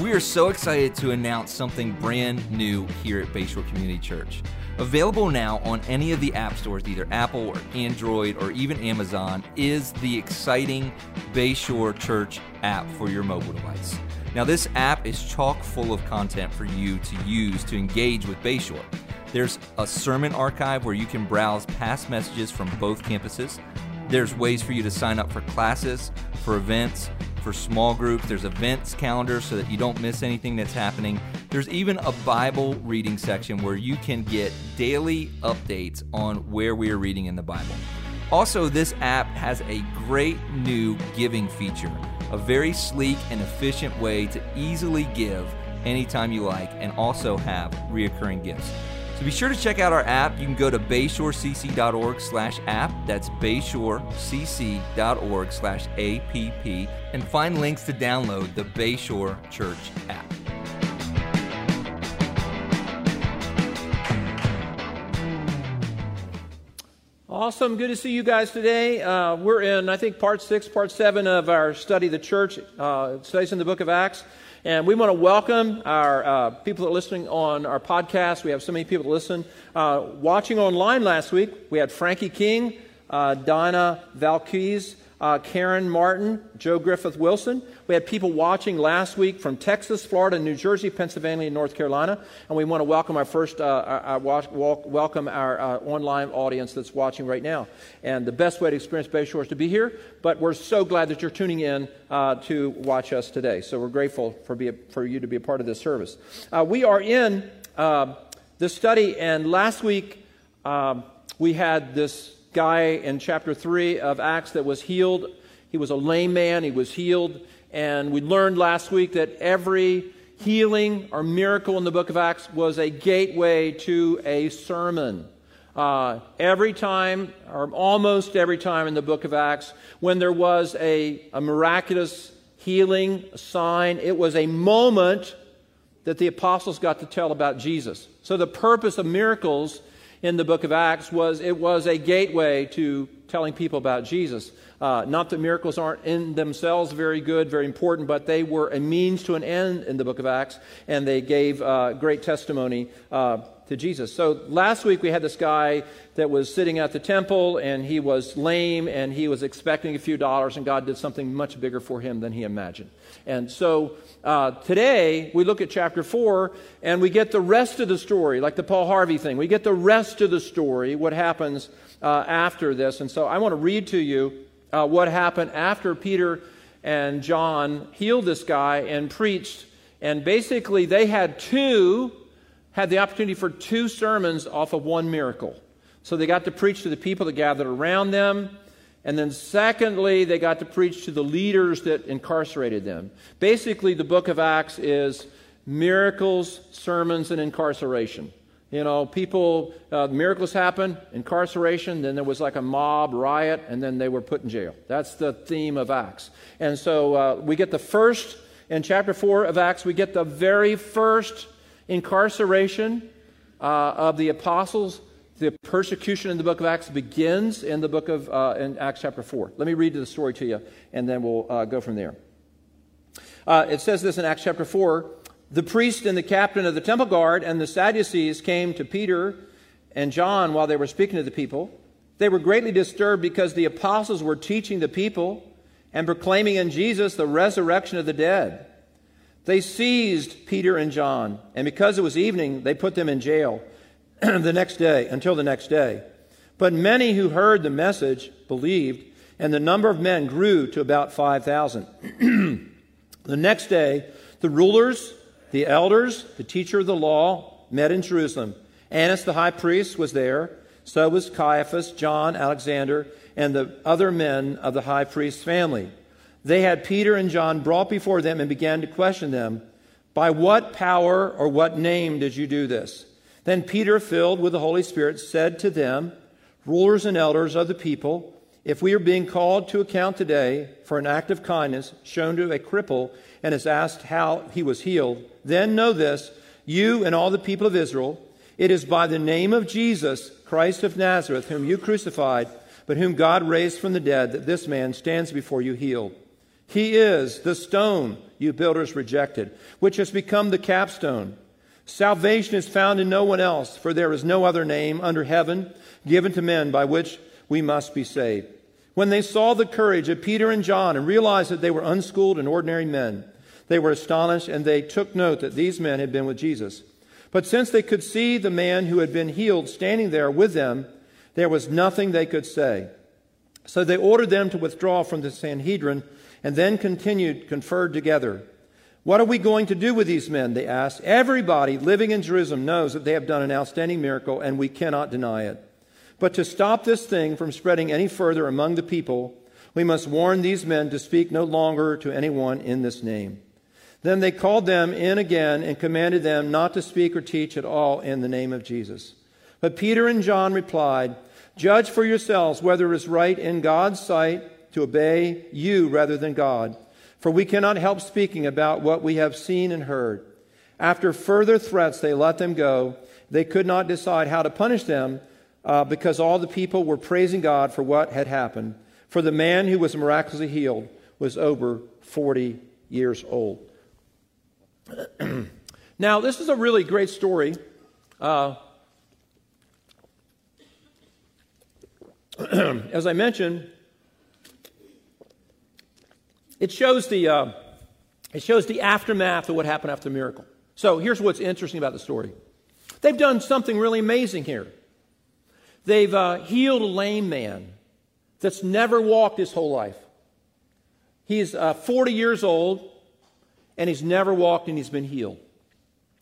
We are so excited to announce something brand new here at Bayshore Community Church. Available now on any of the app stores, either Apple or Android or even Amazon, is the exciting Bayshore Church app for your mobile device. Now, this app is chock full of content for you to use to engage with Bayshore. There's a sermon archive where you can browse past messages from both campuses. There's ways for you to sign up for classes, for events, for small groups. There's events calendar so that you don't miss anything that's happening. There's even a Bible reading section where you can get daily updates on where we are reading in the Bible. Also, this app has a great new giving feature, a very sleek and efficient way to easily give anytime you like and also have reoccurring gifts. So be sure to check out our app. You can go to bayshorecc.org slash app. That's bayshorecc.org slash app and find links to download the Bayshore Church app. Awesome. Good to see you guys today. Uh, we're in, I think, part six, part seven of our study, the church, uh, studies in the book of Acts. And we want to welcome our uh, people that are listening on our podcast. We have so many people that listen. Uh, watching online last week, we had Frankie King, uh, Donna Valquez, uh, Karen Martin, Joe Griffith Wilson. We had people watching last week from Texas, Florida, New Jersey, Pennsylvania, and North Carolina. And we want to welcome our first, uh, our, our, welcome our uh, online audience that's watching right now. And the best way to experience Bayshore is to be here, but we're so glad that you're tuning in uh, to watch us today. So we're grateful for, be for you to be a part of this service. Uh, we are in uh, this study, and last week um, we had this guy in chapter 3 of Acts that was healed. He was a lame man, he was healed. And we learned last week that every healing or miracle in the book of Acts was a gateway to a sermon. Uh, every time, or almost every time in the book of Acts, when there was a, a miraculous healing, a sign, it was a moment that the apostles got to tell about Jesus. So the purpose of miracles in the book of Acts was it was a gateway to telling people about Jesus. Uh, not that miracles aren't in themselves very good, very important, but they were a means to an end in the book of Acts, and they gave uh, great testimony uh, to Jesus. So last week we had this guy that was sitting at the temple, and he was lame, and he was expecting a few dollars, and God did something much bigger for him than he imagined. And so uh, today, we look at chapter 4 and we get the rest of the story, like the Paul Harvey thing. We get the rest of the story, what happens uh, after this. And so I want to read to you uh, what happened after Peter and John healed this guy and preached. And basically, they had two, had the opportunity for two sermons off of one miracle. So they got to preach to the people that gathered around them. And then, secondly, they got to preach to the leaders that incarcerated them. Basically, the book of Acts is miracles, sermons, and incarceration. You know, people, uh, miracles happen, incarceration, then there was like a mob riot, and then they were put in jail. That's the theme of Acts. And so uh, we get the first, in chapter 4 of Acts, we get the very first incarceration uh, of the apostles the persecution in the book of Acts begins in the book of uh, in Acts chapter 4. Let me read the story to you, and then we'll uh, go from there. Uh, it says this in Acts chapter 4 The priest and the captain of the temple guard and the Sadducees came to Peter and John while they were speaking to the people. They were greatly disturbed because the apostles were teaching the people and proclaiming in Jesus the resurrection of the dead. They seized Peter and John, and because it was evening, they put them in jail the next day, until the next day. But many who heard the message believed, and the number of men grew to about 5,000. the next day, the rulers, the elders, the teacher of the law met in Jerusalem. Annas the high priest was there, so was Caiaphas, John, Alexander, and the other men of the high priest's family. They had Peter and John brought before them and began to question them By what power or what name did you do this? Then Peter, filled with the Holy Spirit, said to them, Rulers and elders of the people, if we are being called to account today for an act of kindness shown to a cripple and is asked how he was healed, then know this, you and all the people of Israel, it is by the name of Jesus, Christ of Nazareth, whom you crucified, but whom God raised from the dead, that this man stands before you healed. He is the stone you builders rejected, which has become the capstone. Salvation is found in no one else, for there is no other name under heaven given to men by which we must be saved. When they saw the courage of Peter and John and realized that they were unschooled and ordinary men, they were astonished and they took note that these men had been with Jesus. But since they could see the man who had been healed standing there with them, there was nothing they could say. So they ordered them to withdraw from the Sanhedrin and then continued, conferred together. What are we going to do with these men? They asked. Everybody living in Jerusalem knows that they have done an outstanding miracle, and we cannot deny it. But to stop this thing from spreading any further among the people, we must warn these men to speak no longer to anyone in this name. Then they called them in again and commanded them not to speak or teach at all in the name of Jesus. But Peter and John replied, Judge for yourselves whether it is right in God's sight to obey you rather than God. For we cannot help speaking about what we have seen and heard. After further threats, they let them go. They could not decide how to punish them uh, because all the people were praising God for what had happened. For the man who was miraculously healed was over 40 years old. now, this is a really great story. Uh, as I mentioned, it shows the uh, it shows the aftermath of what happened after the miracle. So here's what's interesting about the story. They've done something really amazing here. They've uh, healed a lame man that's never walked his whole life. He's uh, 40 years old and he's never walked and he's been healed.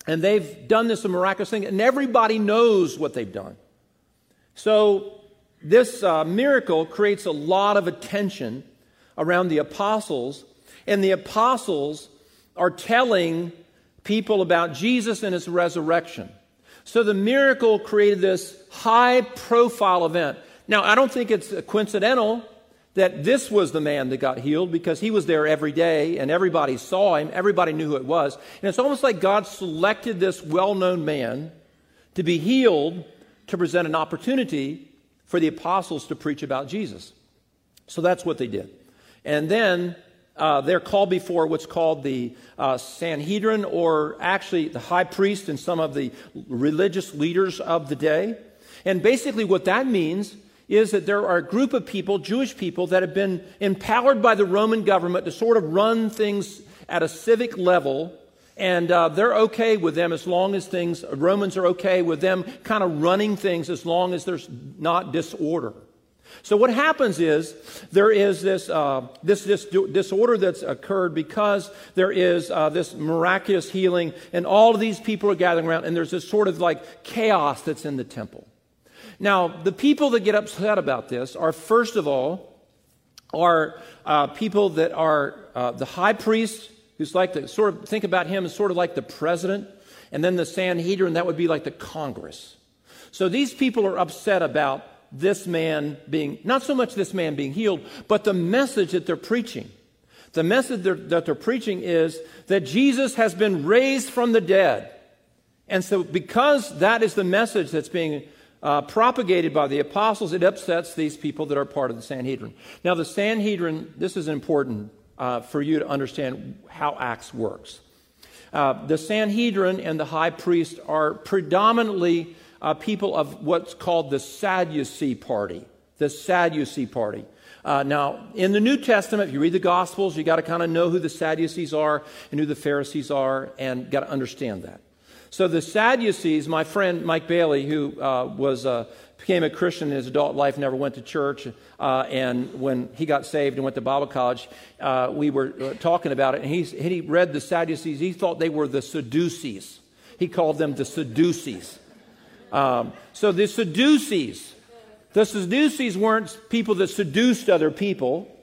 And they've done this miraculous thing, and everybody knows what they've done. So this uh, miracle creates a lot of attention around the apostles, and the apostles are telling people about Jesus and his resurrection. So the miracle created this high profile event. Now, I don't think it's coincidental that this was the man that got healed because he was there every day and everybody saw him, everybody knew who it was. And it's almost like God selected this well known man to be healed to present an opportunity for the apostles to preach about Jesus. So that's what they did. And then uh, they're called before what's called the uh, Sanhedrin, or actually the high priest and some of the religious leaders of the day. And basically, what that means is that there are a group of people, Jewish people, that have been empowered by the Roman government to sort of run things at a civic level. And uh, they're okay with them as long as things, Romans are okay with them kind of running things as long as there's not disorder. So what happens is there is this, uh, this, this disorder that's occurred because there is uh, this miraculous healing, and all of these people are gathering around, and there's this sort of like chaos that's in the temple. Now, the people that get upset about this are, first of all, are uh, people that are uh, the high priest, who's like the sort of think about him as sort of like the president, and then the Sanhedrin, that would be like the Congress. So these people are upset about this man being, not so much this man being healed, but the message that they're preaching. The message that they're preaching is that Jesus has been raised from the dead. And so, because that is the message that's being uh, propagated by the apostles, it upsets these people that are part of the Sanhedrin. Now, the Sanhedrin, this is important uh, for you to understand how Acts works. Uh, the Sanhedrin and the high priest are predominantly uh, people of what's called the Sadducee party. The Sadducee party. Uh, now, in the New Testament, if you read the Gospels, you got to kind of know who the Sadducees are and who the Pharisees are, and got to understand that. So the Sadducees, my friend Mike Bailey, who uh, was uh, became a Christian in his adult life, never went to church, uh, and when he got saved and went to Bible college, uh, we were uh, talking about it, and he, he read the Sadducees. He thought they were the Sadducees. He called them the Sadducees. Um, so the Sadducees, the Sadducees weren't people that seduced other people.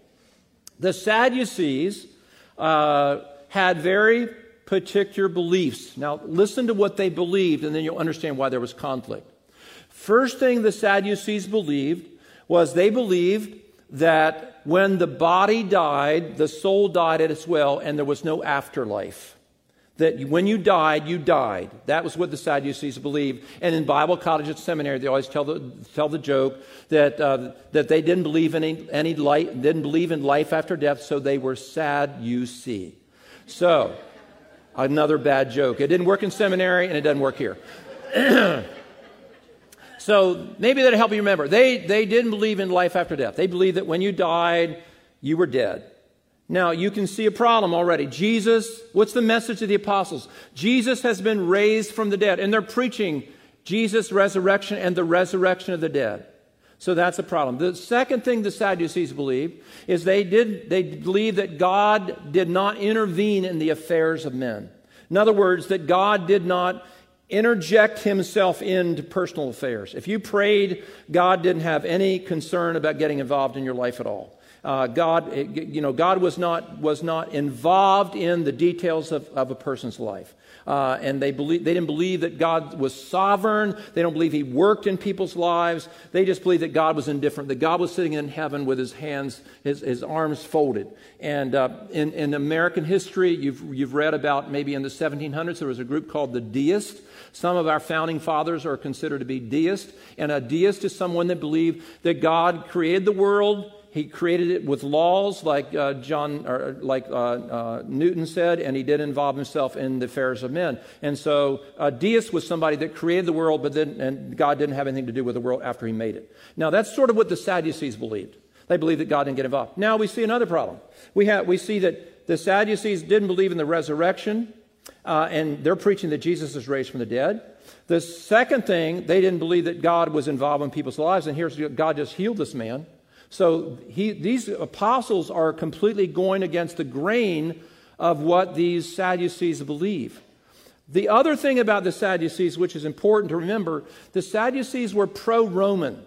The Sadducees uh, had very particular beliefs. Now, listen to what they believed, and then you'll understand why there was conflict. First thing the Sadducees believed was they believed that when the body died, the soul died as well, and there was no afterlife. That when you died, you died. That was what the Sadducees believed. And in Bible college and seminary, they always tell the, tell the joke that, uh, that they didn't believe in any, any light, didn't believe in life after death, so they were sad, you see. So, another bad joke. It didn't work in seminary, and it doesn't work here. so maybe that'll help you remember. They, they didn't believe in life after death. They believed that when you died, you were dead. Now, you can see a problem already. Jesus, what's the message of the apostles? Jesus has been raised from the dead, and they're preaching Jesus' resurrection and the resurrection of the dead. So that's a problem. The second thing the Sadducees believed is they did they believed that God did not intervene in the affairs of men. In other words, that God did not interject himself into personal affairs. If you prayed, God didn't have any concern about getting involved in your life at all. Uh, God, you know, God was not, was not involved in the details of, of a person's life. Uh, and they, believe, they didn't believe that God was sovereign. They don't believe He worked in people's lives. They just believed that God was indifferent, that God was sitting in heaven with His hands, His, his arms folded. And uh, in, in American history, you've, you've read about maybe in the 1700s, there was a group called the Deists. Some of our founding fathers are considered to be deists. And a deist is someone that believed that God created the world he created it with laws, like uh, John, or like uh, uh, Newton said, and he did involve himself in the affairs of men. And so, a deist was somebody that created the world, but then and God didn't have anything to do with the world after He made it. Now, that's sort of what the Sadducees believed. They believed that God didn't get involved. Now we see another problem. We have we see that the Sadducees didn't believe in the resurrection, uh, and they're preaching that Jesus is raised from the dead. The second thing, they didn't believe that God was involved in people's lives, and here's God just healed this man. So he, these apostles are completely going against the grain of what these Sadducees believe. The other thing about the Sadducees, which is important to remember, the Sadducees were pro Roman.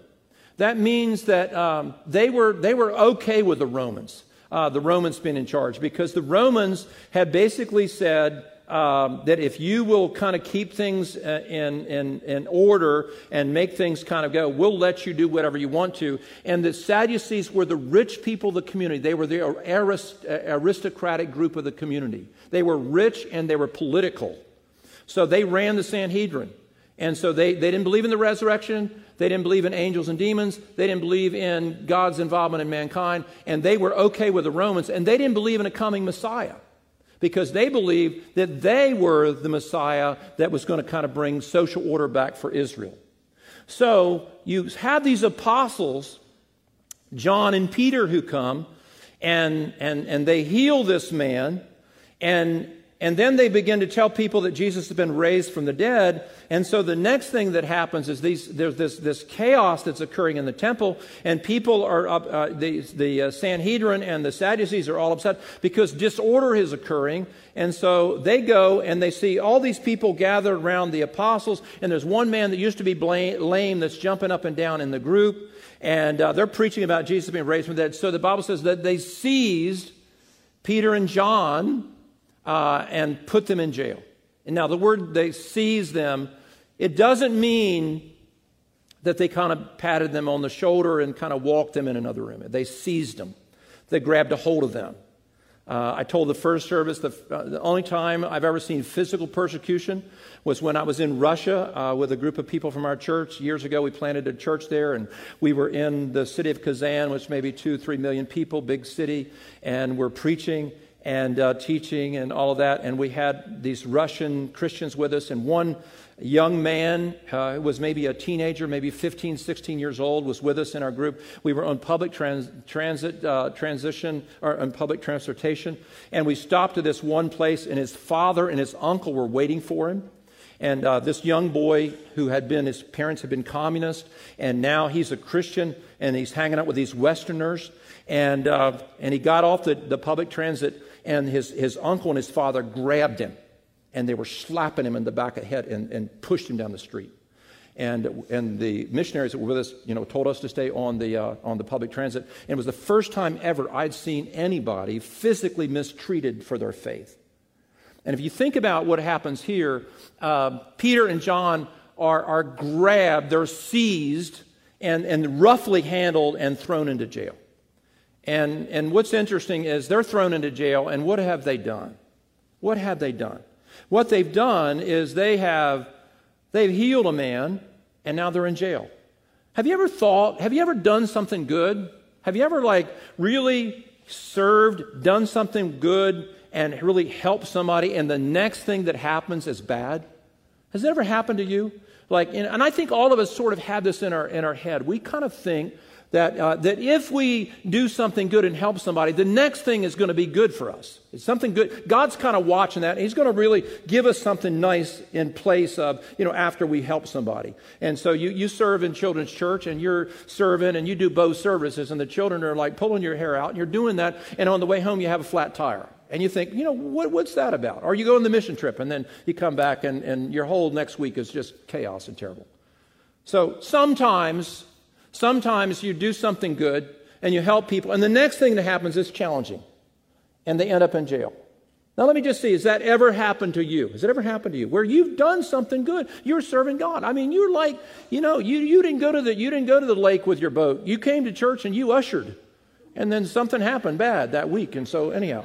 That means that um, they, were, they were okay with the Romans, uh, the Romans being in charge, because the Romans had basically said, um, that if you will kind of keep things uh, in, in, in order and make things kind of go, we'll let you do whatever you want to. And the Sadducees were the rich people of the community. They were the arist- uh, aristocratic group of the community. They were rich and they were political. So they ran the Sanhedrin. And so they, they didn't believe in the resurrection. They didn't believe in angels and demons. They didn't believe in God's involvement in mankind. And they were okay with the Romans. And they didn't believe in a coming Messiah because they believed that they were the Messiah that was going to kind of bring social order back for Israel. So you have these apostles, John and Peter, who come and, and, and they heal this man. And and then they begin to tell people that Jesus has been raised from the dead. And so the next thing that happens is these, there's this, this chaos that's occurring in the temple, and people are up, uh, the, the uh, Sanhedrin and the Sadducees are all upset because disorder is occurring. And so they go and they see all these people gathered around the apostles, and there's one man that used to be lame that's jumping up and down in the group, and uh, they're preaching about Jesus being raised from the dead. So the Bible says that they seized Peter and John uh, and put them in jail. And now, the word they seized them, it doesn't mean that they kind of patted them on the shoulder and kind of walked them in another room. They seized them, they grabbed a hold of them. Uh, I told the first service the, uh, the, only time I've ever seen physical persecution was when I was in Russia uh, with a group of people from our church. Years ago, we planted a church there, and we were in the city of Kazan, which maybe two, three million people, big city, and we're preaching and uh, teaching and all of that. And we had these Russian Christians with us, and one young man uh, who was maybe a teenager, maybe 15, 16 years old, was with us in our group. We were on public trans- transit, uh, transition, or on public transportation, and we stopped at this one place, and his father and his uncle were waiting for him. And uh, this young boy who had been, his parents had been communist, and now he's a Christian, and he's hanging out with these Westerners. And, uh, and he got off the, the public transit and his, his uncle and his father grabbed him and they were slapping him in the back of the head and, and pushed him down the street. And, and the missionaries that were with us, you know, told us to stay on the, uh, on the public transit. And it was the first time ever I'd seen anybody physically mistreated for their faith. And if you think about what happens here, uh, Peter and John are, are grabbed, they're seized, and, and roughly handled and thrown into jail. And, and what's interesting is they're thrown into jail, and what have they done? What have they done? What they've done is they have they've healed a man and now they're in jail. Have you ever thought, have you ever done something good? Have you ever like really served, done something good and really helped somebody and the next thing that happens is bad? Has it ever happened to you? Like, and I think all of us sort of have this in our, in our head. We kind of think that, uh, that if we do something good and help somebody, the next thing is going to be good for us. It's something good. God's kind of watching that. He's going to really give us something nice in place of, you know, after we help somebody. And so you, you serve in children's church and you're serving and you do both services and the children are like pulling your hair out and you're doing that. And on the way home, you have a flat tire. And you think, you know, what, what's that about? Or you go on the mission trip and then you come back and, and your whole next week is just chaos and terrible. So sometimes, sometimes you do something good and you help people, and the next thing that happens is challenging, and they end up in jail. Now, let me just see, has that ever happened to you? Has it ever happened to you where you've done something good? You're serving God. I mean, you're like, you know, you, you, didn't go to the, you didn't go to the lake with your boat. You came to church and you ushered. And then something happened bad that week. And so, anyhow,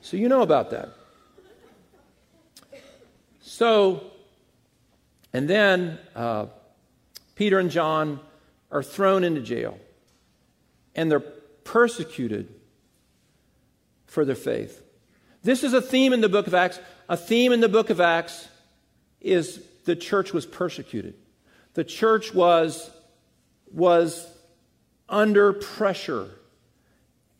so you know about that. So, and then uh, Peter and John are thrown into jail and they're persecuted for their faith. This is a theme in the book of Acts. A theme in the book of Acts is the church was persecuted. The church was, was under pressure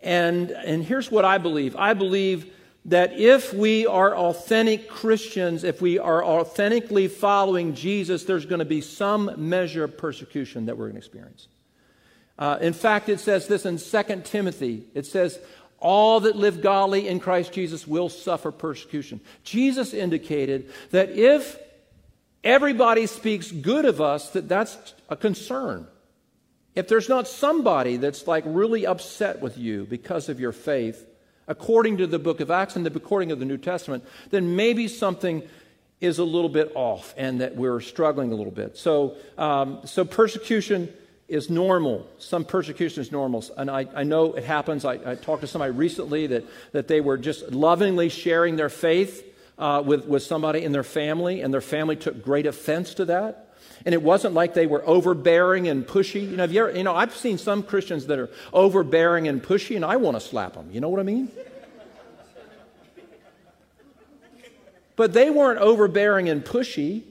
and, and here's what I believe I believe that if we are authentic Christians, if we are authentically following Jesus, there's going to be some measure of persecution that we're going to experience. Uh, in fact, it says this in 2 Timothy. It says, all that live godly in Christ Jesus will suffer persecution. Jesus indicated that if everybody speaks good of us, that that's a concern. If there's not somebody that's like really upset with you because of your faith, according to the book of Acts and the according of the New Testament, then maybe something is a little bit off and that we're struggling a little bit. So, um, so persecution is normal. Some persecution is normal. And I, I know it happens. I, I, talked to somebody recently that, that they were just lovingly sharing their faith uh, with, with somebody in their family, and their family took great offense to that. And it wasn't like they were overbearing and pushy. You know, you, ever, you know, I've seen some Christians that are overbearing and pushy, and I want to slap them. You know what I mean? But they weren't overbearing and pushy.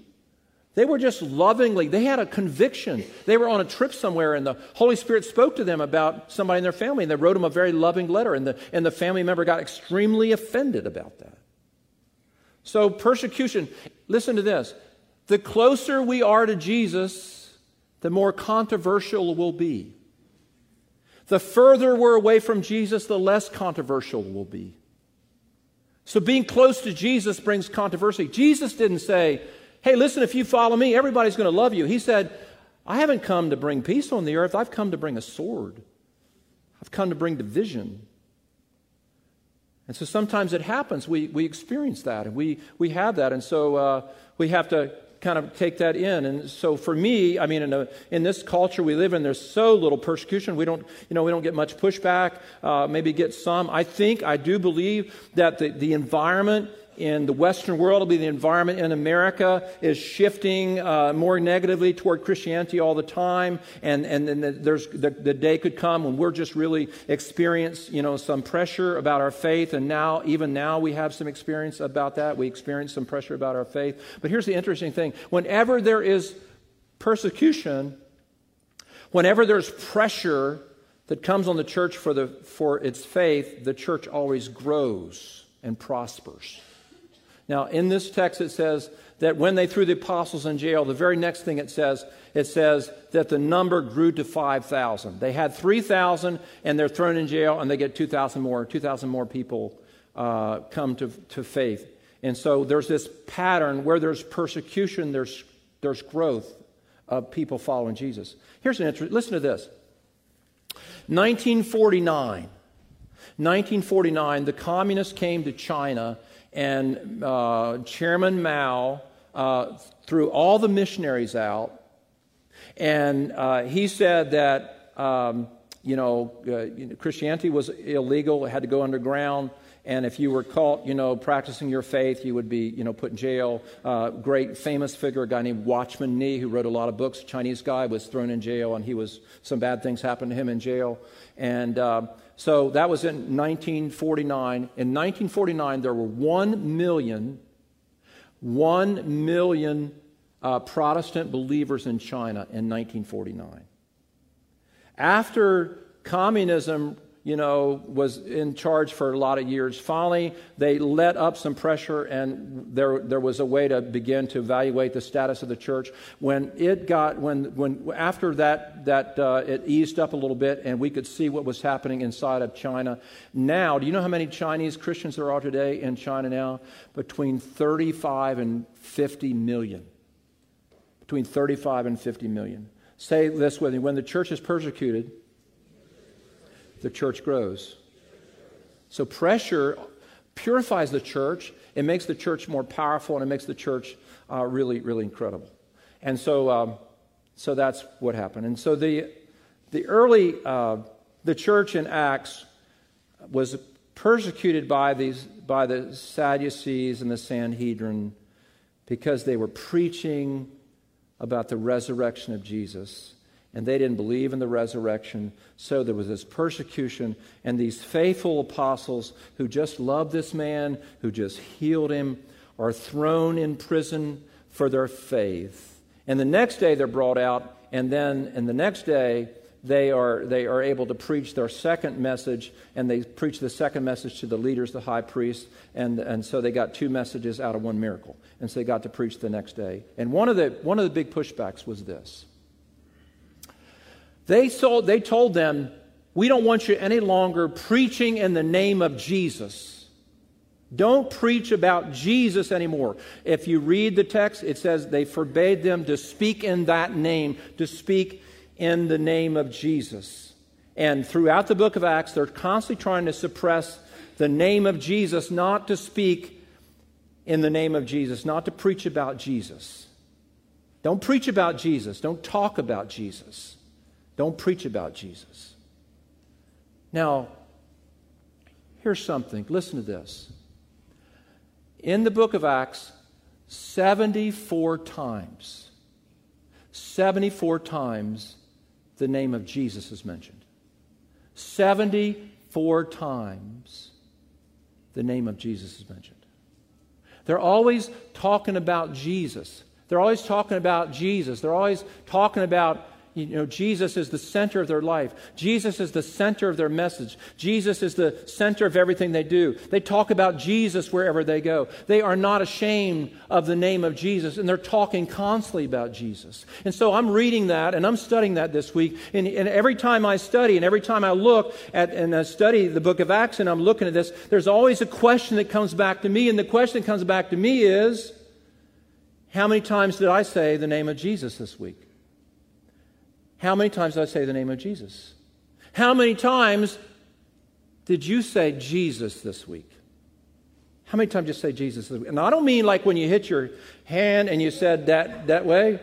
They were just lovingly, they had a conviction. They were on a trip somewhere, and the Holy Spirit spoke to them about somebody in their family, and they wrote them a very loving letter, and the, and the family member got extremely offended about that. So, persecution, listen to this the closer we are to Jesus, the more controversial it will be. The further we're away from Jesus, the less controversial it will be. So being close to Jesus brings controversy. Jesus didn't say, hey, listen, if you follow me, everybody's going to love you. He said, I haven't come to bring peace on the earth, I've come to bring a sword. I've come to bring division. And so sometimes it happens. We, we experience that and we, we have that. And so uh, we have to kind of take that in. And so for me, I mean, in, a, in this culture we live in, there's so little persecution. We don't, you know, we don't get much pushback, uh, maybe get some. I think, I do believe that the, the environment in the Western world, will be the environment in America is shifting uh, more negatively toward Christianity all the time. And, and then there's, the, the day could come when we're just really experience, you know, some pressure about our faith. And now, even now, we have some experience about that. We experience some pressure about our faith. But here's the interesting thing whenever there is persecution, whenever there's pressure that comes on the church for, the, for its faith, the church always grows and prospers. Now, in this text, it says that when they threw the apostles in jail, the very next thing it says, it says that the number grew to 5,000. They had 3,000 and they're thrown in jail and they get 2,000 more. 2,000 more people uh, come to, to faith. And so there's this pattern where there's persecution, there's, there's growth of people following Jesus. Here's an interesting, listen to this. 1949. 1949, the communists came to China and uh, Chairman Mao uh, threw all the missionaries out. And uh, he said that um, you know, uh, Christianity was illegal, it had to go underground. And if you were caught, you know, practicing your faith, you would be, you know, put in jail. Uh, great famous figure, a guy named Watchman Nee, who wrote a lot of books, Chinese guy, was thrown in jail, and he was some bad things happened to him in jail. And uh, so that was in 1949. In 1949, there were one million, one million uh, Protestant believers in China in 1949. After communism you know, was in charge for a lot of years. Finally, they let up some pressure, and there, there was a way to begin to evaluate the status of the church. When it got, when, when after that, that uh, it eased up a little bit, and we could see what was happening inside of China. Now, do you know how many Chinese Christians there are today in China now? Between 35 and 50 million. Between 35 and 50 million. Say this with me: When the church is persecuted the church grows. So pressure purifies the church. It makes the church more powerful, and it makes the church uh, really, really incredible. And so, um, so that's what happened. And so the the early uh, the church in Acts was persecuted by these by the Sadducees and the Sanhedrin because they were preaching about the resurrection of Jesus and they didn't believe in the resurrection. So there was this persecution, and these faithful apostles who just loved this man, who just healed him, are thrown in prison for their faith. And the next day they're brought out, and then and the next day they are, they are able to preach their second message, and they preach the second message to the leaders, the high priest, and, and so they got two messages out of one miracle. And so they got to preach the next day. And one of the, one of the big pushbacks was this they, they told them, We don't want you any longer preaching in the name of Jesus. Don't preach about Jesus anymore. If you read the text, it says they forbade them to speak in that name, to speak in the name of Jesus. And throughout the book of Acts, they're constantly trying to suppress the name of Jesus, not to speak in the name of Jesus, not to preach about Jesus. Don't preach about Jesus. Don't talk about Jesus. Don't preach about Jesus. Now, here's something. Listen to this. In the book of Acts, 74 times, 74 times the name of Jesus is mentioned. 74 times the name of Jesus is mentioned. They're always talking about Jesus. They're always talking about Jesus. They're always talking about you know, Jesus is the center of their life. Jesus is the center of their message. Jesus is the center of everything they do. They talk about Jesus wherever they go. They are not ashamed of the name of Jesus, and they're talking constantly about Jesus. And so I'm reading that, and I'm studying that this week. And, and every time I study, and every time I look at and I study the book of Acts, and I'm looking at this, there's always a question that comes back to me. And the question that comes back to me is, how many times did I say the name of Jesus this week? How many times did I say the name of Jesus? How many times did you say Jesus this week? How many times did you say Jesus this week? And I don't mean like when you hit your hand and you said that that way.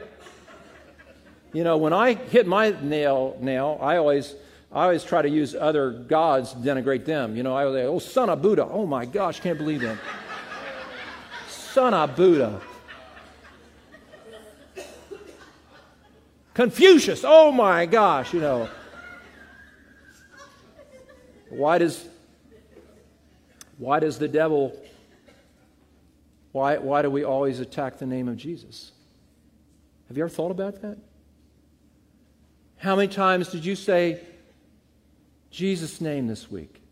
You know, when I hit my nail nail, I always I always try to use other gods to denigrate them. You know, I was like, oh, son of Buddha. Oh my gosh, can't believe that. son of Buddha. Confucius, oh my gosh, you know. Why does why does the devil why, why do we always attack the name of Jesus? Have you ever thought about that? How many times did you say Jesus' name this week?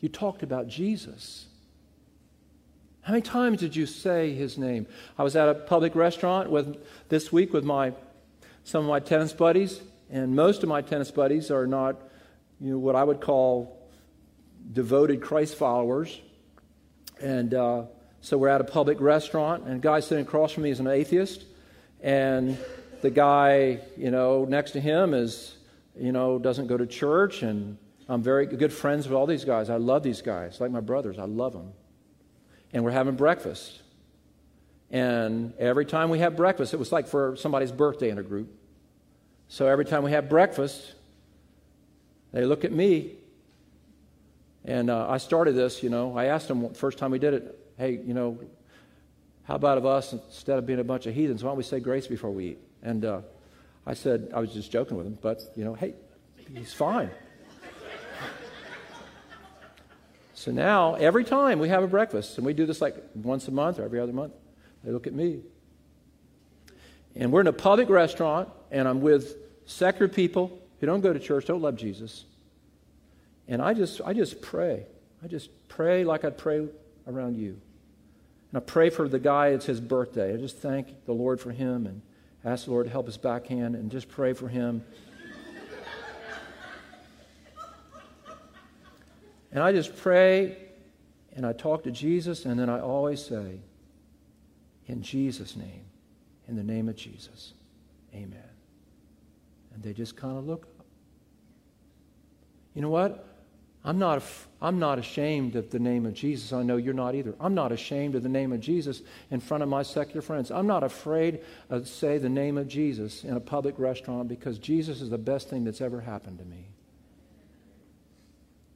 You talked about Jesus. How many times did you say his name? I was at a public restaurant with this week with my some of my tennis buddies, and most of my tennis buddies are not, you know, what I would call devoted Christ followers. And uh, so we're at a public restaurant, and a guy sitting across from me is an atheist, and the guy, you know, next to him is, you know, doesn't go to church, and I'm very good friends with all these guys. I love these guys, like my brothers. I love them. And we're having breakfast. And every time we have breakfast, it was like for somebody's birthday in a group. So every time we have breakfast, They look at me. And uh, I started this, you know. I asked them first time we did it, hey, you know, how about of us, instead of being a bunch of heathens, why don't we say grace before we eat? And uh, I said, I was just joking with him, but, you know, hey, he's fine. so now, every time we have a breakfast, and we do this like once a month or every other month, they look at me. And we're in a public restaurant, and I'm with secular people who don't go to church, don't love Jesus. And I just, I just pray. I just pray like I'd pray around you. And I pray for the guy, it's his birthday. I just thank the Lord for him and ask the Lord to help his backhand and just pray for him. and I just pray and I talk to Jesus, and then I always say, in Jesus' name, in the name of Jesus, amen. And they just kind of look up. You know what? I'm not, I'm not ashamed of the name of Jesus. I know you're not either. I'm not ashamed of the name of Jesus in front of my secular friends. I'm not afraid to say the name of Jesus in a public restaurant because Jesus is the best thing that's ever happened to me.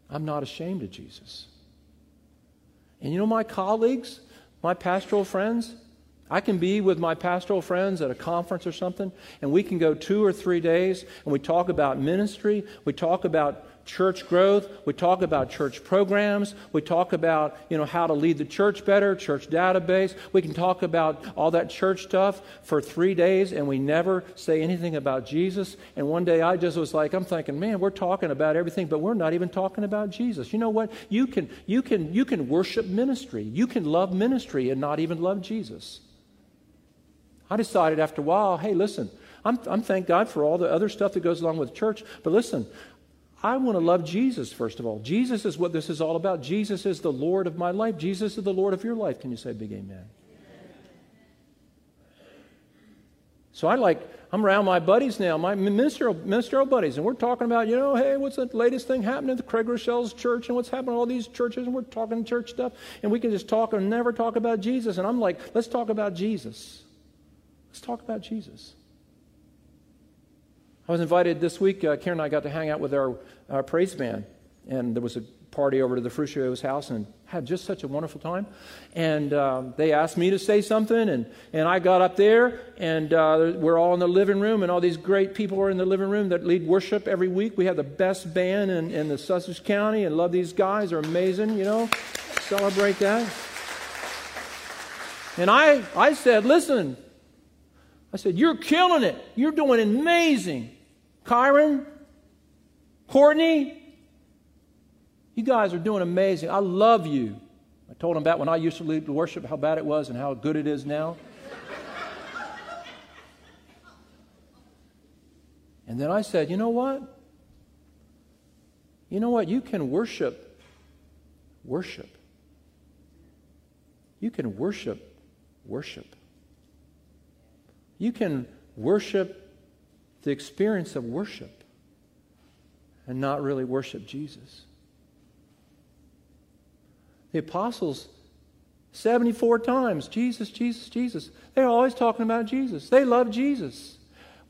I'm not ashamed of Jesus. And you know, my colleagues, my pastoral friends, I can be with my pastoral friends at a conference or something, and we can go two or three days, and we talk about ministry, we talk about church growth. We talk about church programs. We talk about, you know, how to lead the church better, church database. We can talk about all that church stuff for three days and we never say anything about Jesus. And one day I just was like, I'm thinking, man, we're talking about everything, but we're not even talking about Jesus. You know what? You can, you can, you can worship ministry. You can love ministry and not even love Jesus. I decided after a while, hey, listen, I'm, I'm thank God for all the other stuff that goes along with church, but listen, I want to love Jesus, first of all. Jesus is what this is all about. Jesus is the Lord of my life. Jesus is the Lord of your life. Can you say big amen? So I like, I'm around my buddies now, my ministerial, ministerial buddies, and we're talking about, you know, hey, what's the latest thing happening at the Craig Groeschel's church and what's happening at all these churches, and we're talking church stuff, and we can just talk and never talk about Jesus. And I'm like, let's talk about Jesus. Let's talk about Jesus. I was invited this week. Uh, Karen and I got to hang out with our, our praise band, and there was a party over to the Fruscio's house, and had just such a wonderful time. And uh, they asked me to say something, and, and I got up there, and uh, we're all in the living room, and all these great people are in the living room that lead worship every week. We have the best band in, in the Sussex County, and love these guys. They're amazing, you know. Celebrate that. And I, I said, listen, I said, You're killing it. You're doing amazing. Kyron, Courtney, you guys are doing amazing. I love you. I told him about when I used to lead worship, how bad it was and how good it is now. and then I said, You know what? You know what? You can worship, worship. You can worship, worship. You can worship the experience of worship and not really worship Jesus. The apostles, 74 times, Jesus, Jesus, Jesus. They're always talking about Jesus. They love Jesus.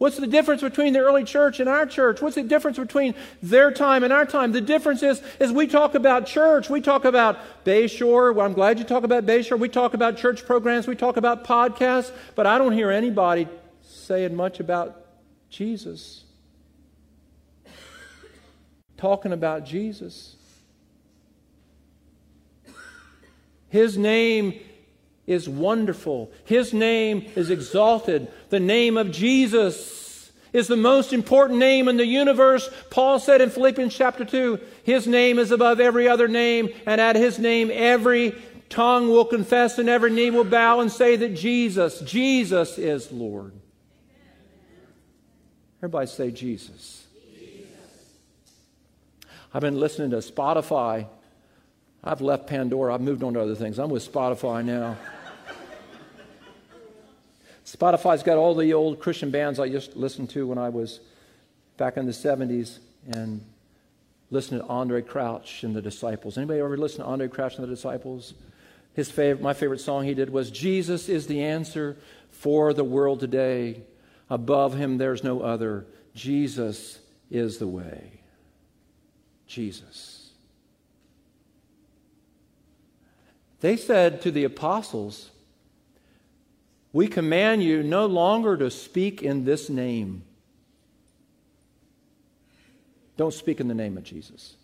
What's the difference between the early church and our church? What's the difference between their time and our time? The difference is, is we talk about church. We talk about Bayshore. Well, I'm glad you talk about Bayshore. We talk about church programs. We talk about podcasts. But I don't hear anybody saying much about Jesus. Talking about Jesus. His name is wonderful. His name is exalted. The name of Jesus is the most important name in the universe. Paul said in Philippians chapter 2, His name is above every other name, and at His name every tongue will confess and every knee will bow and say that Jesus, Jesus is Lord. Everybody say Jesus. Jesus. I've been listening to Spotify. I've left Pandora. I've moved on to other things. I'm with Spotify now. Spotify's got all the old Christian bands I used to listen to when I was back in the 70s and listened to Andraé Crouch and the Disciples. Anybody ever listen to Andraé Crouch and the Disciples? His favorite, my favorite song he did was Jesus is the answer for the world today. Above him, there's no other. Jesus is the way. Jesus. They said to the apostles, We command you no longer to speak in this name. Don't speak in the name of Jesus.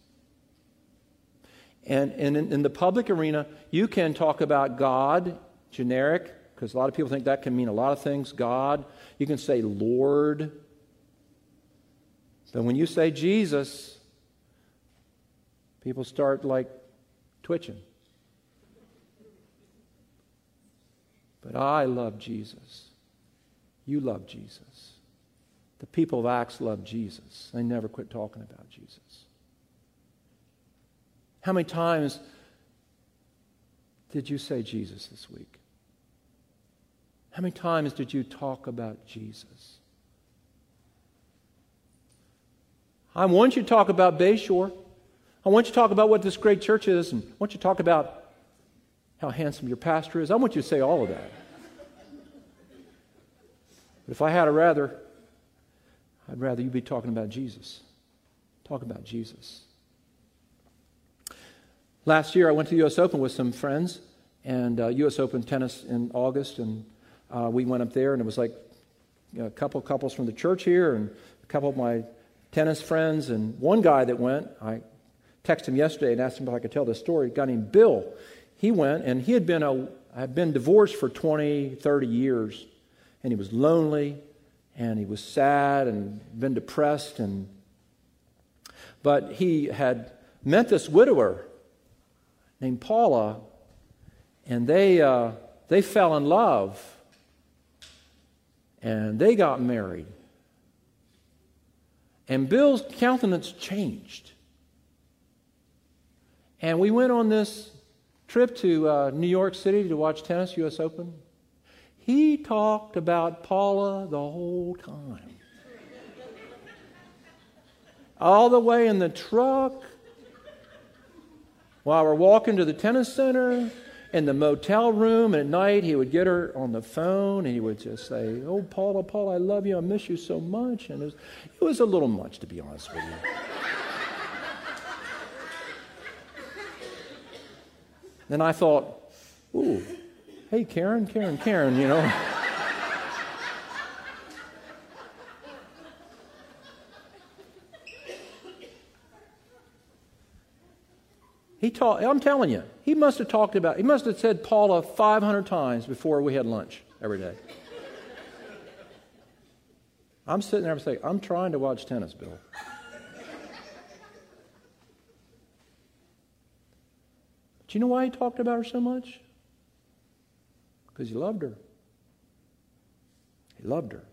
And, in, in the public arena, you can talk about God, generic, because a lot of people think that can mean a lot of things. God. You can say Lord. But when you say Jesus, people start like twitching. But I love Jesus. You love Jesus. The people of Acts love Jesus. They never quit talking about Jesus. How many times did you say Jesus this week? How many times did you talk about Jesus? I want you to talk about Bayshore. I want you to talk about what this great church is, and I want you to talk about how handsome your pastor is. I want you to say all of that. But if I had a rather, I'd rather you be talking about Jesus. Talk about Jesus. Last year, I went to the U.S. Open with some friends, and uh, U.S. Open tennis in August, and uh, we went up there, and it was like you know, a couple couples from the church here, and a couple of my tennis friends, and one guy that went. I texted him yesterday and asked him if I could tell this story. A guy named Bill. He went, and he had been a had been divorced for 20, 30 years, and he was lonely, and he was sad, and been depressed, and but he had met this widower named Paula, and they, uh, they fell in love and they got married. And Bill's countenance changed. And we went on this trip to uh, New York City to watch tennis, U.S. Open. He talked about Paula the whole time. All the way in the truck, while we're walking to the tennis center, in the motel room, and at night he would get her on the phone and he would just say, Oh, Paula, Paula, I love you. I miss you so much. And it was, it was a little much, to be honest with you. Then I thought, Ooh, hey, Karen, Karen, Karen, you know. He taught, I'm telling you, he must have talked about, he must have said Paula 500 times before we had lunch every day. I'm sitting there and saying, I'm trying to watch tennis, Bill. Do you know why he talked about her so much? Because he loved her. He loved her.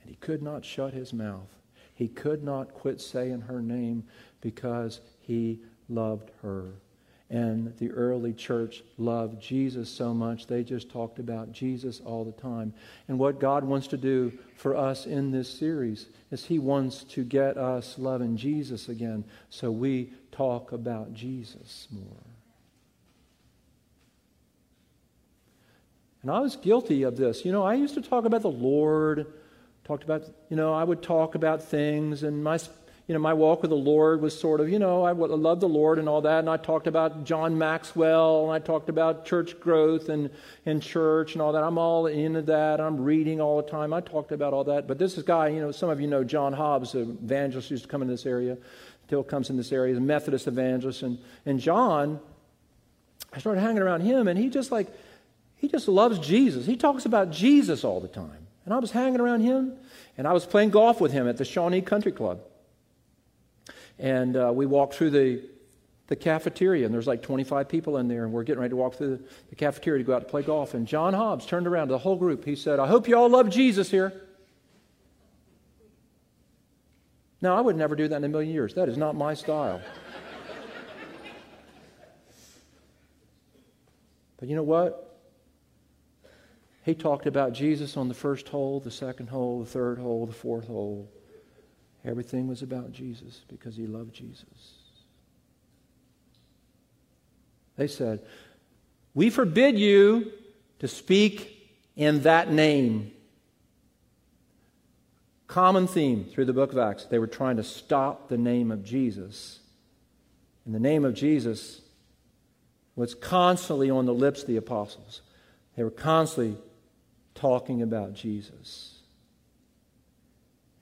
And he could not shut his mouth. He could not quit saying her name because he loved her. And the early church loved Jesus so much, they just talked about Jesus all the time. And what God wants to do for us in this series is He wants to get us loving Jesus again so we talk about Jesus more. And I was guilty of this. You know, I used to talk about the Lord, talked about, you know, I would talk about things, and my you know, my walk with the Lord was sort of, you know, I love the Lord and all that. And I talked about John Maxwell and I talked about church growth and, and church and all that. I'm all into that. I'm reading all the time. I talked about all that. But this is guy, you know, some of you know John Hobbs, the evangelist used to come in this area, still comes in this area, the Methodist evangelist. And, and John, I started hanging around him and he just like, he just loves Jesus. He talks about Jesus all the time. And I was hanging around him and I was playing golf with him at the Shawnee Country Club. And uh, we walked through the, the cafeteria, and there's like 25 people in there, and we're getting ready to walk through the, the cafeteria to go out to play golf. And John Hobbs turned around to the whole group. He said, I hope you all love Jesus here. Now, I would never do that in a million years. That is not my style. but you know what? He talked about Jesus on the first hole, the second hole, the third hole, the fourth hole. Everything was about Jesus because he loved Jesus. They said, We forbid you to speak in that name. Common theme through the book of Acts. They were trying to stop the name of Jesus. And the name of Jesus was constantly on the lips of the apostles. They were constantly talking about Jesus.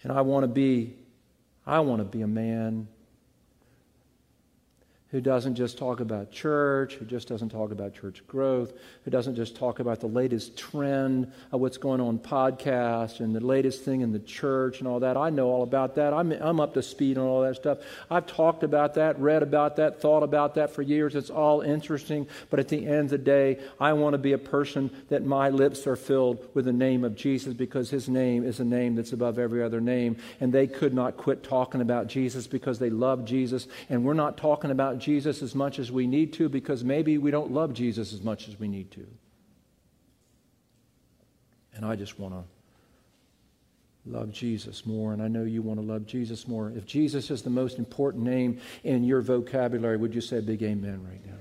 And I want to be I want to be a man who doesn't just talk about church, who just doesn't talk about church growth, who doesn't just talk about the latest trend of what's going on podcasts and the latest thing in the church and all that. I know all about that. I'm, I'm up to speed on all that stuff. I've talked about that, read about that, thought about that for years. It's all interesting. But at the end of the day, I want to be a person that my lips are filled with the name of Jesus because his name is a name that's above every other name. And they could not quit talking about Jesus because they love Jesus. And we're not talking about Jesus as much as we need to because maybe we don't love Jesus as much as we need to. And I just want to love Jesus more, and I know you want to love Jesus more. If Jesus is the most important name in your vocabulary, would you say big amen right now?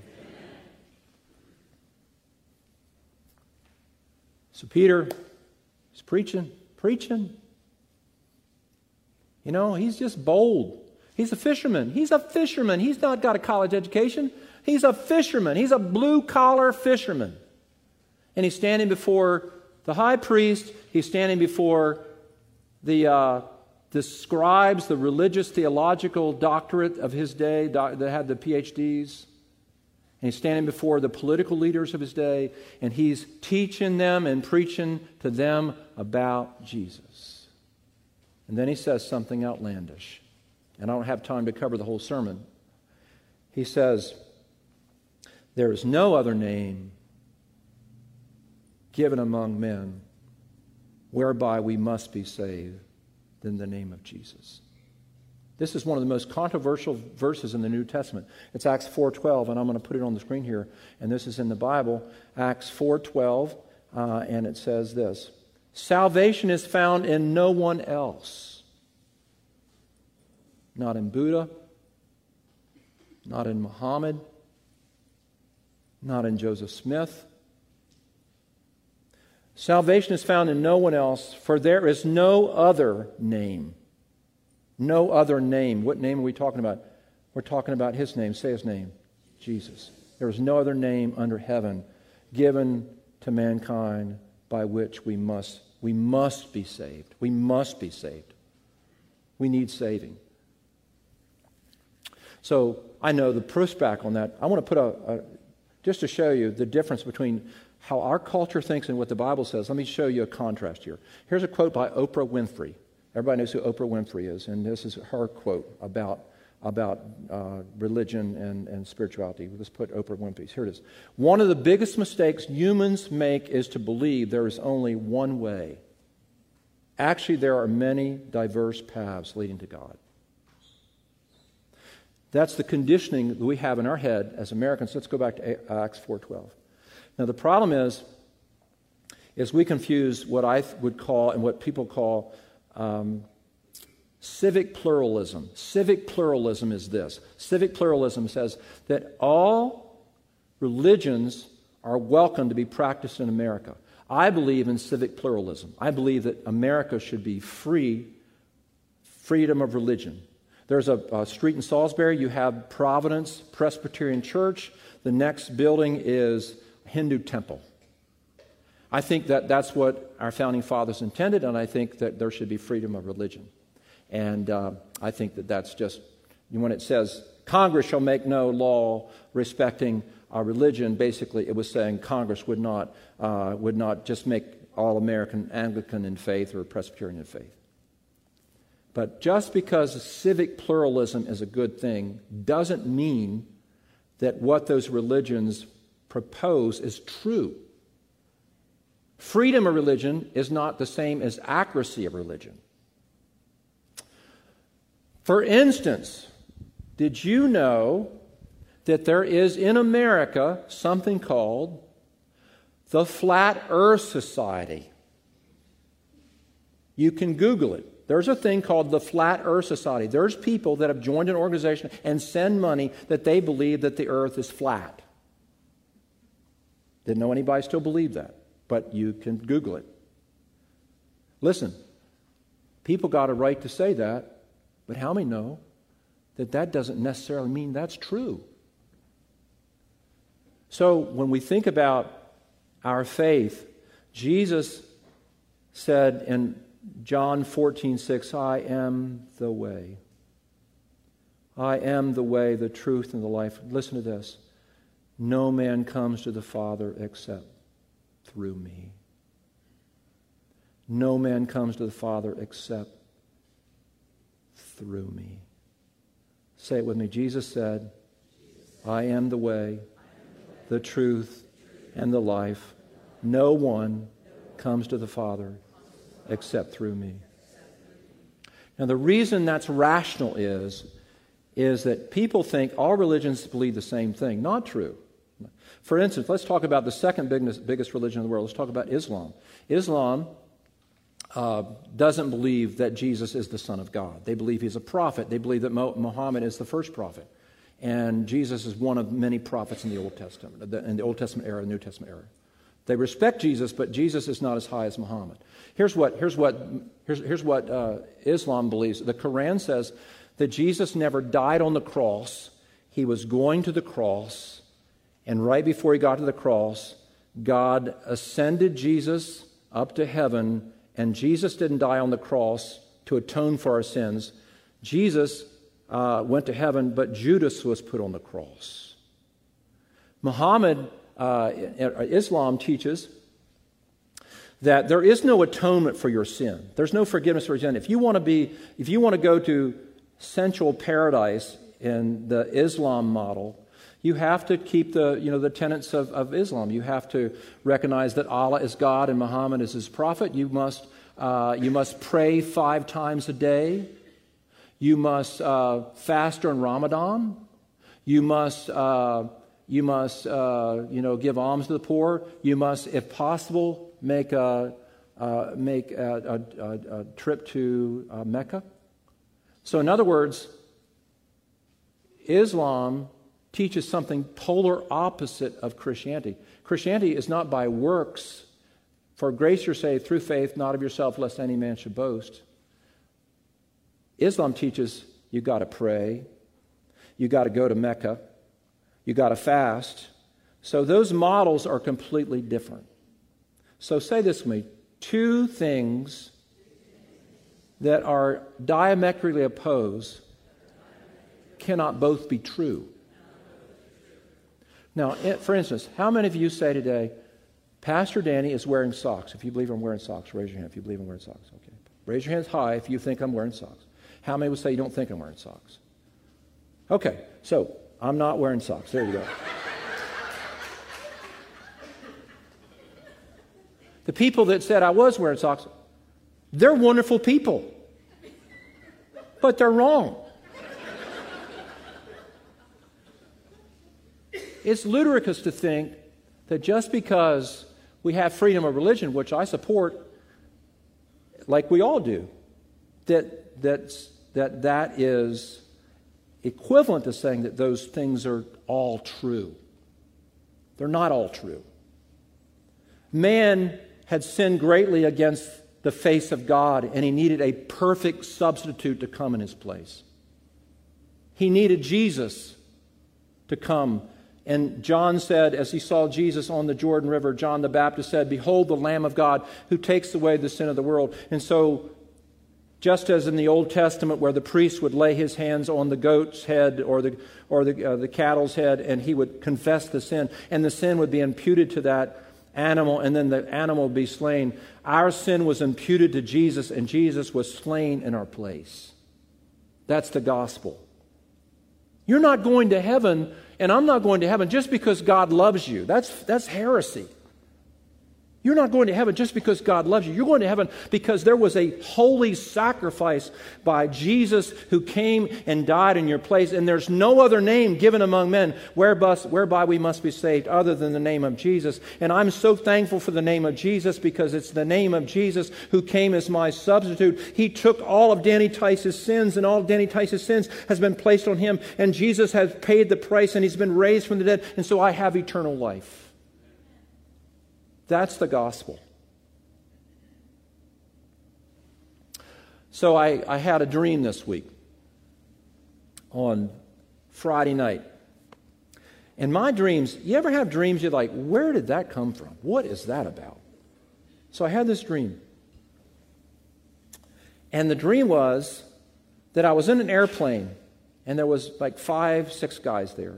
So Peter is preaching, preaching. You know, he's just bold. He's a fisherman. He's a fisherman. He's not got a college education. He's a fisherman. He's a blue collar fisherman. And he's standing before the high priest. He's standing before the, uh, the scribes, the religious theological doctorate of his day that had the PhDs. And he's standing before the political leaders of his day, and he's teaching them and preaching to them about Jesus. And then he says something outlandish and I don't have time to cover the whole sermon. He says, There is no other name given among men whereby we must be saved than the name of Jesus. This is one of the most controversial verses in the New Testament. It's Acts 4:12, and I'm going to put it on the screen here. And this is in the Bible, Acts 4:12, uh, and it says this: Salvation is found in no one else not in Buddha, not in Muhammad, not in Joseph Smith. Salvation is found in no one else, for there is no other name. No other name. What name are we talking about? We're talking about his name. Say his name Jesus. There is no other name under heaven given to mankind by which we must, we must be saved. We must be saved. We need saving. So I know the pushback on that. I want to put a, a, just to show you the difference between how our culture thinks and what the Bible says. Let me show you a contrast here. Here's a quote by Oprah Winfrey. Everybody knows who Oprah Winfrey is, and this is her quote about, about uh, religion and, and spirituality. Let's put Oprah Winfrey's. Here it is. One of the biggest mistakes humans make is to believe there is only one way. Actually, there are many diverse paths leading to God. That's the conditioning that we have in our head as Americans. Let's go back to Acts 4:12. Now the problem is, is we confuse what I would call and what people call um, civic pluralism. Civic pluralism is this. Civic pluralism says that all religions are welcome to be practiced in America. I believe in civic pluralism. I believe that America should be free, freedom of religion. There's a, a, street in Salisbury, you have Providence Presbyterian Church. The next building is Hindu temple. I think that that's what our founding fathers intended, and I think that there should be freedom of religion. And uh, I think that that's just, when it says, Congress shall make no law respecting our religion, basically it was saying Congress would not, uh, would not just make all American Anglican in faith or Presbyterian in faith. But just because civic pluralism is a good thing doesn't mean that what those religions propose is true. Freedom of religion is not the same as accuracy of religion. For instance, did you know that there is in America something called the Flat Earth Society? You can Google it. There's a thing called the Flat Earth Society. There's people that have joined an organization and send money that they believe that the earth is flat. Didn't know anybody still believed that, but you can Google it. Listen, People got a right to say that, but how many know that that doesn't necessarily mean that's true? So when we think about our faith, Jesus said in John 14, 6, I am the way. I am the way, the truth, and the life. Listen to this. No man comes to the Father except through me. No man comes to the Father except through me. Say it with me. Jesus said, I am the way, the truth, and the life. No one comes to the Father except through me. Now, the reason that's rational is, is that people think all religions believe the same thing. Not true. For instance, let's talk about the second biggest, biggest religion in the world. Let's talk about Islam. Islam uh, doesn't believe that Jesus is the Son of God. They believe he's a prophet. They believe that Mo- Muhammad is the first prophet. And Jesus is one of many prophets in the Old Testament, in the Old Testament era, the New Testament era. They respect Jesus, but Jesus is not as high as Muhammad. Here's what, here's what, here's, here's what uh, Islam believes the Quran says that Jesus never died on the cross, he was going to the cross, and right before he got to the cross, God ascended Jesus up to heaven, and Jesus didn't die on the cross to atone for our sins. Jesus uh, went to heaven, but Judas was put on the cross. Muhammad uh, Islam teaches that there is no atonement for your sin. There's no forgiveness for your sin. If you want to be, if you want to go to sensual paradise in the Islam model, you have to keep the, you know, the tenets of, of Islam. You have to recognize that Allah is God and Muhammad is his prophet. You must, uh, you must pray five times a day. You must uh, fast during Ramadan. You must uh, you must, uh, you know, give alms to the poor. You must, if possible, make a, uh, make a, a, a, trip to uh, Mecca. So, in other words, Islam teaches something polar opposite of Christianity. Christianity is not by works. For grace you're saved through faith, not of yourself, lest any man should boast. Islam teaches you got to pray, you got to go to Mecca, you got to fast. So those models are completely different. So say this with me two things that are diametrically opposed cannot both be true. Now, for instance, how many of you say today, Pastor Danny is wearing socks? If you believe I'm wearing socks, raise your hand if you believe I'm wearing socks. Okay. Raise your hands high if you think I'm wearing socks. How many would say you don't think I'm wearing socks? Okay, so I'm not wearing socks. There you go. the people that said I was wearing socks, they're wonderful people. But they're wrong. it's ludicrous to think that just because we have freedom of religion, which I support, like we all do, that, that's, that that is equivalent to saying that those things are all true. They're not all true. Man had sinned greatly against the face of God, and he needed a perfect substitute to come in his place. He needed Jesus to come. And John said, as he saw Jesus on the Jordan River, John the Baptist said, Behold the Lamb of God who takes away the sin of the world. And so just as in the Old Testament, where the priest would lay his hands on the goat's head or the, or the, uh, the cattle's head and he would confess the sin, and the sin would be imputed to that animal, and then the animal would be slain. Our sin was imputed to Jesus, and Jesus was slain in our place. That's the gospel. You're not going to heaven, and I'm not going to heaven just because God loves you. That's, that's heresy. You're not going to heaven just because God loves you. You're going to heaven because there was a holy sacrifice by Jesus who came and died in your place. And there's no other name given among men whereby we must be saved other than the name of Jesus. And I'm so thankful for the name of Jesus because it's the name of Jesus who came as my substitute. He took all of Danny Tice's sins, and all of Danny Tice's sins has been placed on him. And Jesus has paid the price, and he's been raised from the dead. And so I have eternal life. That's the gospel. So I, I had a dream this week on Friday night. And my dreams, you ever have dreams you're like, where did that come from? What is that about? So I had this dream. And the dream was that I was in an airplane and there was like five, six guys there.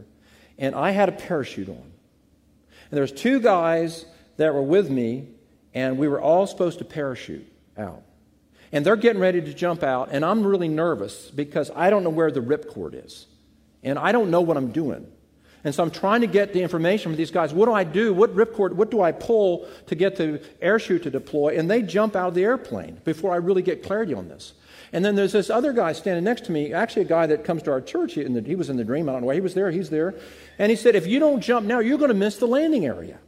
And I had a parachute on. And there was two guys that were with me, and we were all supposed to parachute out. And they're getting ready to jump out, and I'm really nervous because I don't know where the ripcord is. And I don't know what I'm doing. And so I'm trying to get the information from these guys. What do I do? What ripcord, what do I pull to get the air chute to deploy? And they jump out of the airplane before I really get clarity on this. And then there's this other guy standing next to me, actually a guy that comes to our church. He, the, he was in the dream. I don't know why he was there. He's there. And he said, if you don't jump now, you're going to miss the landing area.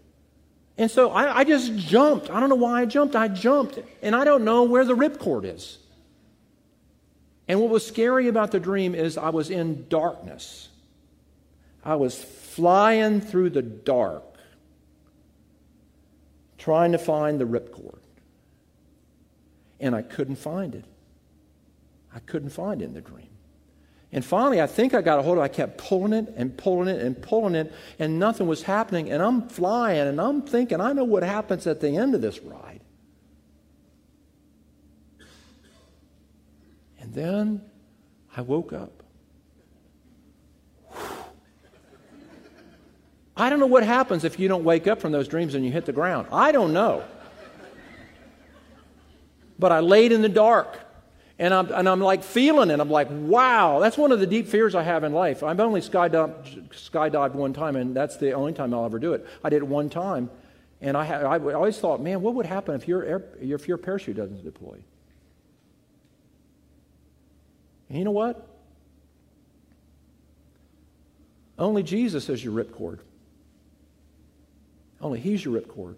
And so I, I just jumped. I don't know why I jumped. I jumped. And I don't know where the ripcord is. And what was scary about the dream is I was in darkness. I was flying through the dark, trying to find the ripcord. And I couldn't find it. I couldn't find it in the dream. And finally, I think I got a hold of it. I kept pulling it and pulling it and pulling it, and nothing was happening. And I'm flying, and I'm thinking, I know what happens at the end of this ride. And then I woke up. I don't know what happens if you don't wake up from those dreams and you hit the ground. I don't know. But I laid in the dark. And I'm, and I'm like feeling it. I'm like, wow, that's one of the deep fears I have in life. I've only skydived, skydived one time, and that's the only time I'll ever do it. I did it one time, and I, I always thought, man, what would happen if your, air, if your parachute doesn't deploy? And you know what? Only Jesus is your ripcord. Only He's your ripcord.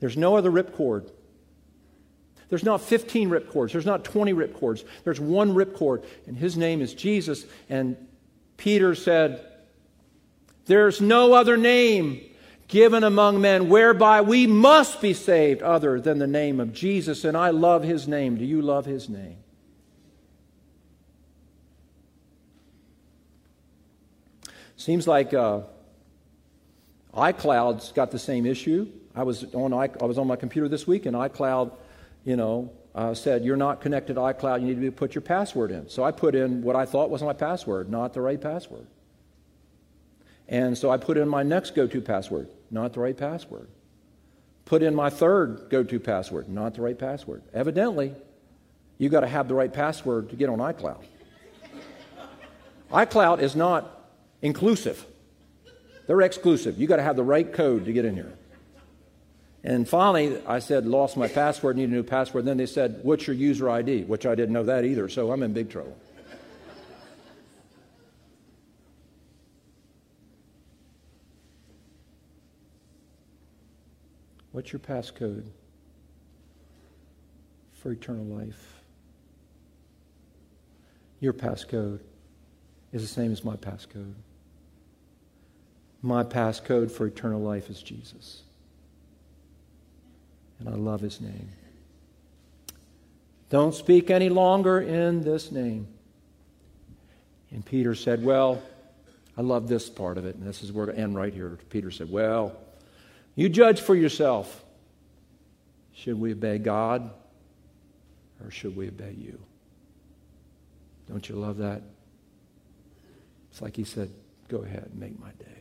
There's no other ripcord. There's not 15 ripcords. There's not 20 ripcords. There's one ripcord, and his name is Jesus. And Peter said, There's no other name given among men whereby we must be saved other than the name of Jesus. And I love his name. Do you love his name? Seems like uh, iCloud's got the same issue. I was on I was on my computer this week, and iCloud you know, uh, said, You're not connected to iCloud, you need to put your password in. So I put in what I thought was my password, not the right password. And so I put in my next go to password, not the right password. Put in my third go to password, not the right password. Evidently, you've got to have the right password to get on iCloud. iCloud is not inclusive, they're exclusive. You've got to have the right code to get in here. And finally, I said, lost my password, need a new password. And then they said, what's your user ID? Which I didn't know that either, so I'm in big trouble. What's your passcode for eternal life? Your passcode is the same as my passcode. My passcode for eternal life is Jesus and I love his name. Don't speak any longer in this name. And Peter said, Well, I love this part of it, and this is where to end right here. Peter said, Well, you judge for yourself. Should we obey God or should we obey you? Don't you love that? It's like he said, Go ahead make my day.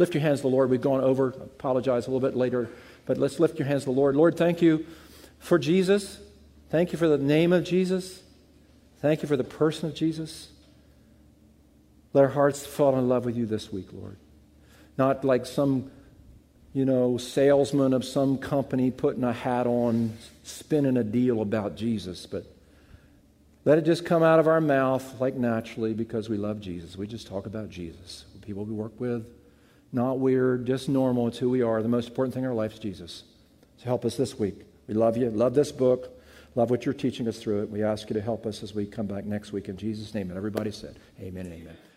Lift your hands to the Lord. We've gone over, apologize a little bit later, but let's lift your hands to the Lord. Lord, thank you for Jesus. Thank you for the name of Jesus. Thank you for the person of Jesus. Let our hearts fall in love with you this week, Lord. Not like some, you know, salesman of some company putting a hat on, spinning a deal about Jesus, but let it just come out of our mouth like naturally because we love Jesus. We just talk about Jesus. People we work with, not weird, just normal. It's who we are. The most important thing in our life is Jesus. So help us this week. We love you. Love this book. Love what you're teaching us through it. We ask you to help us as we come back next week in Jesus' name. And everybody said, Amen and amen.